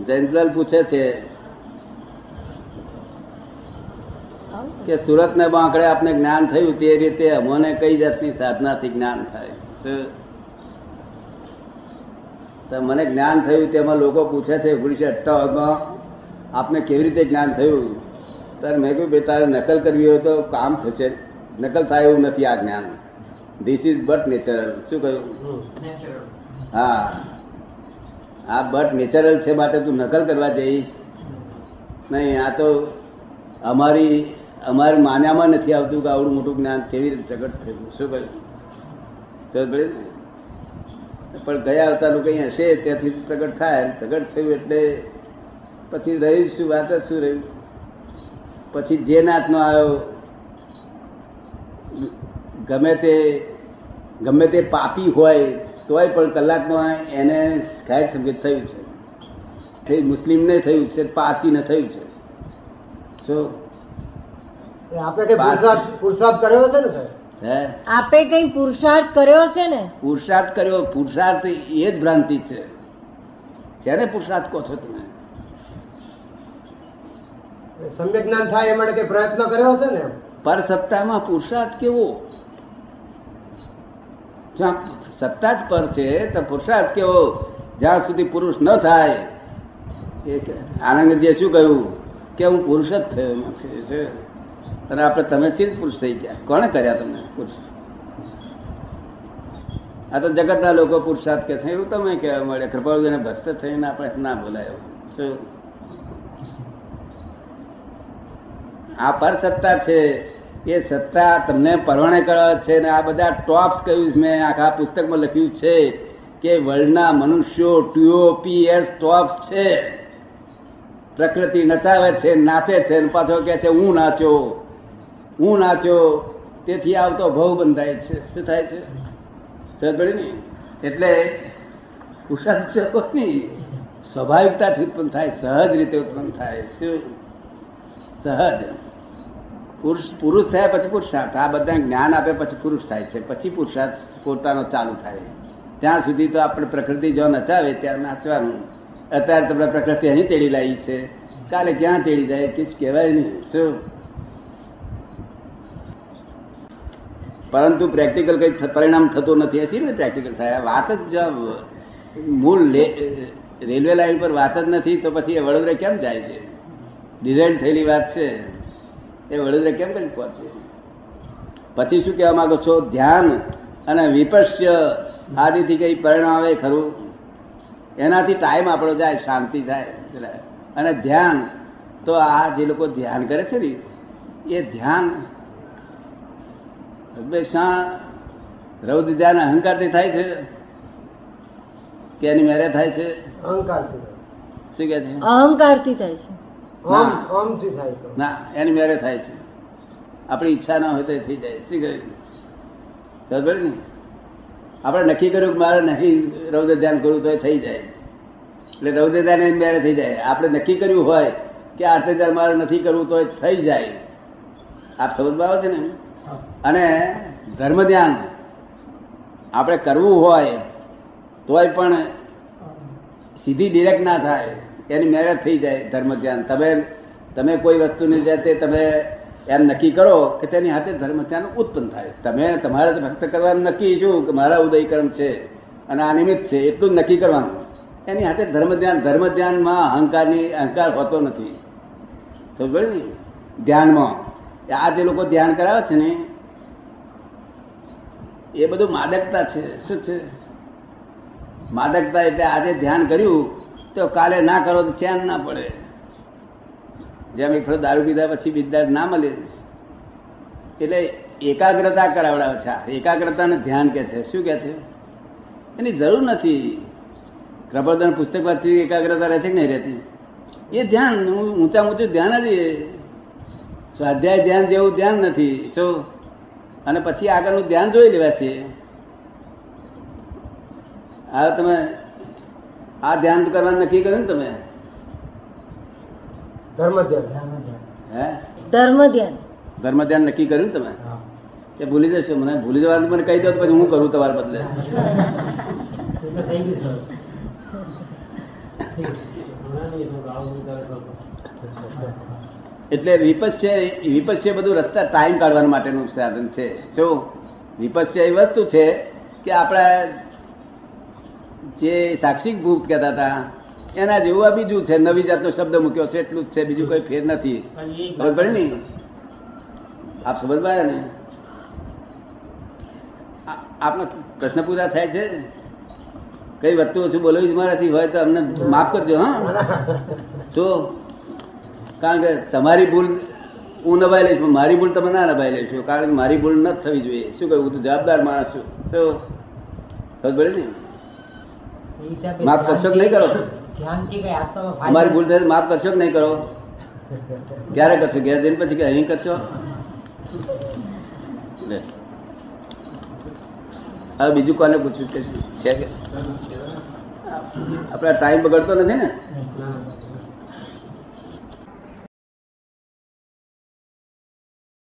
જયંતલાલ પૂછે છે કે સુરત ને બાંકડે આપને જ્ઞાન થયું તે રીતે અમને કઈ જાતની સાધનાથી જ્ઞાન થાય? મને જ્ઞાન થયું તેમાં લોકો પૂછે છે ઓગણીસો અઠ્ઠાવનમાં આપને કેવી રીતે જ્ઞાન થયું? ત્યારે મેં કહ્યું ભાઈ તારે નકલ કરવી હોય તો કામ થશે. નકલ થાય એવું નથી આ જ્ઞાન. ધીસ ઇઝ બટ નેચરલ શું કહ્યું? હા. આ બટ નેચરલ છે માટે તું નકલ કરવા જઈશ? નહીં, આ તો અમારી અમારી માન્યામાં નથી આવતું કે આવડું મોટું જ્ઞાન કેવી રીતે પ્રગટ થયું. શું કહ્યું? પણ ગયા અવતારનું કંઈ હશે ત્યાંથી પ્રગટ થાય. પ્રગટ થયું એટલે પછી રહ્યું શું વાત શું રહ્યું પછી જે નાથનો આવ્યો, ગમે તે ગમે તે પાપી હોય તોય પણ કલાકમાં એને ગાયક સંગીત થયું છે. તે મુસ્લિમને થયું છે થયું છે. શું આપણે કઈ પુરુષાર્થ પુરુષાર્થ કર્યો છે ને સાહેબ? આપે કઈ પુરુષાર્થ કર્યો છે ને? પુરુષાર્થ કર્યો. પુરુષાર્થ એ જ ભ્રાંતિ છે. જ્યારે પુરુષાર્થ કહો છો તમે? સમ્યક જ્ઞાન થાય એ માટે કઈ પ્રયત્ન કર્યો છે ને પર સત્તામાં પુરુષાર્થ કેવો? જ્યાં સત્તા જ પર છે તો પુરુષાર્થ કેવો? જ્યાં સુધી પુરુષ ન થાય. આનંદજીએ શું કહ્યું? કે હું પુરુષ જ થયો. અને આપણે તમે જ પુરુષ થઈ ગયા. કોણે કર્યા તમને પુરુષ? આ તો જગતના લોકો પુરુષાર્થ કે એવું તમે કહેવા મળે કૃપાળુજીને ભક્ત થઈને આપણે ના બોલાયો શું આ પર સત્તા છે. એ સત્તા તમને પરવાણે કરે છે ને આ બધા ટોપ્સ કહ્યું મેં આખા પુસ્તકમાં લખ્યું છે કે વર્લ્ડના મનુષ્યો ટીઓપીએસ ટોપ્સ છે. પ્રકૃતિ નચાવે છે, નાચે છે પાછો કે છે, હું નાચ્યો હું નાચ્યો તેથી આવતો ભવ બંધાય છે. શું થાય છે? એટલે નહીં સ્વાભાવિકતાથી ઉત્પન્ન થાય, સહજ રીતે ઉત્પન્ન થાય. શું? સહજ. પુરુષ પુરુષ થયા પછી પુરુષાર્થ. આ બધા જ્ઞાન આપે પછી પુરુષ થાય છે. પછી પુરુષાર્થ પોતાનો ચાલુ થાય ત્યાં સુધી તો આપણે પ્રકૃતિ જો નચાવે ત્યાં નાચવાનું. અત્યારે તમને પ્રકૃતિ અહીં તેડી લાવી છે. કાલે ક્યાં તેડી જાય કીચ કહેવાય નહીં. શું? પરંતુ પ્રેક્ટિકલ કઈ પરિણામ થતું નથી. હશે ને પ્રેક્ટિકલ થાય. વાત જો મૂળ રેલવે લાઈન પર વાત જ નથી તો પછી એ વડોદરા કેમ જાય છે? ડિઝાઇન થયેલી વાત છે. એ વડોદરા કેમ કરી પહોંચે પછી શું કહેવા માંગો છો? ધ્યાન અને વિપશ્ય આદિથી કઈ પરિણામ આવે ખરું? એનાથી ટાઈમ આપણો જાય શાંતિ થાય અને ધ્યાન તો આ જે લોકો ધ્યાન કરે છે ને એ ધ્યાન હંમેશા રૌદ્ર ધ્યાન અહંકારથી થાય છે? કે એની મેરે થાય છે? અહંકાર શું કે છે? અહંકારથી થાય છે. ના. એની મેરે થાય છે. આપણી ઈચ્છા ના હોય તો થઈ જાય. શું કહ્યું ને? આપણે નક્કી કર્યું કે મારે નહીં રૌદ્ર ધ્યાન કરવું તો થઈ જાય. એટલે રૌદ્ર ધ્યાન એની મેરે થઈ જાય. આપણે નક્કી કર્યું હોય કે આઠ હજાર મારે નથી કરવું તો થઈ જાય. આપ સમજમાં આવે છે ને? અને ધર્મ ધ્યાન આપણે કરવું હોય તોય પણ સીધી ડિરેક્ટ ના થાય. એની મેરેજ થઈ જાય ધર્મ ધ્યાન તમે તમે કોઈ વસ્તુની જાતે તમે એમ નક્કી કરો કે તેની હાથે ધર્મ ધ્યાન ઉત્પન્ન થાય. તમે, તમારે ભક્ત કરવાનું નક્કી શું કે મારા ઉદયકર્મ છે અને આ નિમિત્ત છે, એટલું જ નક્કી કરવાનું. એની હાથે ધર્મ ધ્યાન ધર્મ ધ્યાનમાં અહંકારની, અહંકાર હોતો નથી. સમજ ધ્યાનમાં. આ જે લોકો ધ્યાન કરાવે છે ને, એ બધું માદકતા છે. શું છે? માદકતા એટલે આજે ધ્યાન કર્યું તો કાલે ના કરો તો ચેન ના પડે. જેમ એક દારૂ પીધા પછી બીજા ના મળે. એટલે એકાગ્રતા કરાવડાવે છે. એકાગ્રતાને ધ્યાન કે છે. શું કે છે? એની જરૂર નથી. પ્રબોધન પુસ્તક વાંચી એકાગ્રતા રહે છે કે નહીં રહેતી? એ ધ્યાન ઊંચા ઊંચું ધ્યાન જ સ્વાધ્યાય ધ્યાન જેવું ધ્યાન નથી. શું અને પછી આગળનું ધ્યાન જોઈ લેવા છે હવે તમે આ ધ્યાન કરવાનું નક્કી કર્યું ને તમે? ધર્મ ધ્યાન હે? ધર્મ ધ્યાન. ધર્મ ધ્યાન નક્કી કર્યું ને તમે? કે ભૂલી જશો મને ભૂલી જવાનું મને કહી દો પછી હું કરું તમારા બદલે. એટલે વિપસ્ય વિપસ્ય બધું રસ્તા ટાઈમ કાઢવા માટેનું સાધન છે. જો વિપક્ષ એ વસ્તુ છે કે આપણા જે સાક્ષી ભૂત કહેતા હતા એના જેવું આ બીજું છે નવી જાતનો શબ્દ મૂક્યો છે એટલું જ છે બીજું કોઈ ફેર નથી. ખબર પડે ને? આપ સમજ પાડ્યા ને આપનો પ્રશ્ન પૂરા થાય છે? કઈ વસ્તુ ઓછું બોલવી જ મારાથી હોય તો અમને માફ કરજો હા? જો કારણ કે તમારી ભૂલ હું નભાઈ લઈશ મારી ભૂલ તમે ના નભાઈ લઈશું કારણ કે મારી ભૂલ ન થવી જોઈએ. શું કહ્યું? હું તો જવાબદાર માણસ છું. તો ખબર પડે ને? માફ કરશો નહીં કરો. અમારી ભૂલ માફ કરશો નહીં કરો. ક્યારે કરશો? ઘેર જઈને પછી કે અહીં કરશો? લે. હવે બીજું કોને પૂછ્યું કે છે કે? આપડે ટાઈમ બગડતો નથી ને.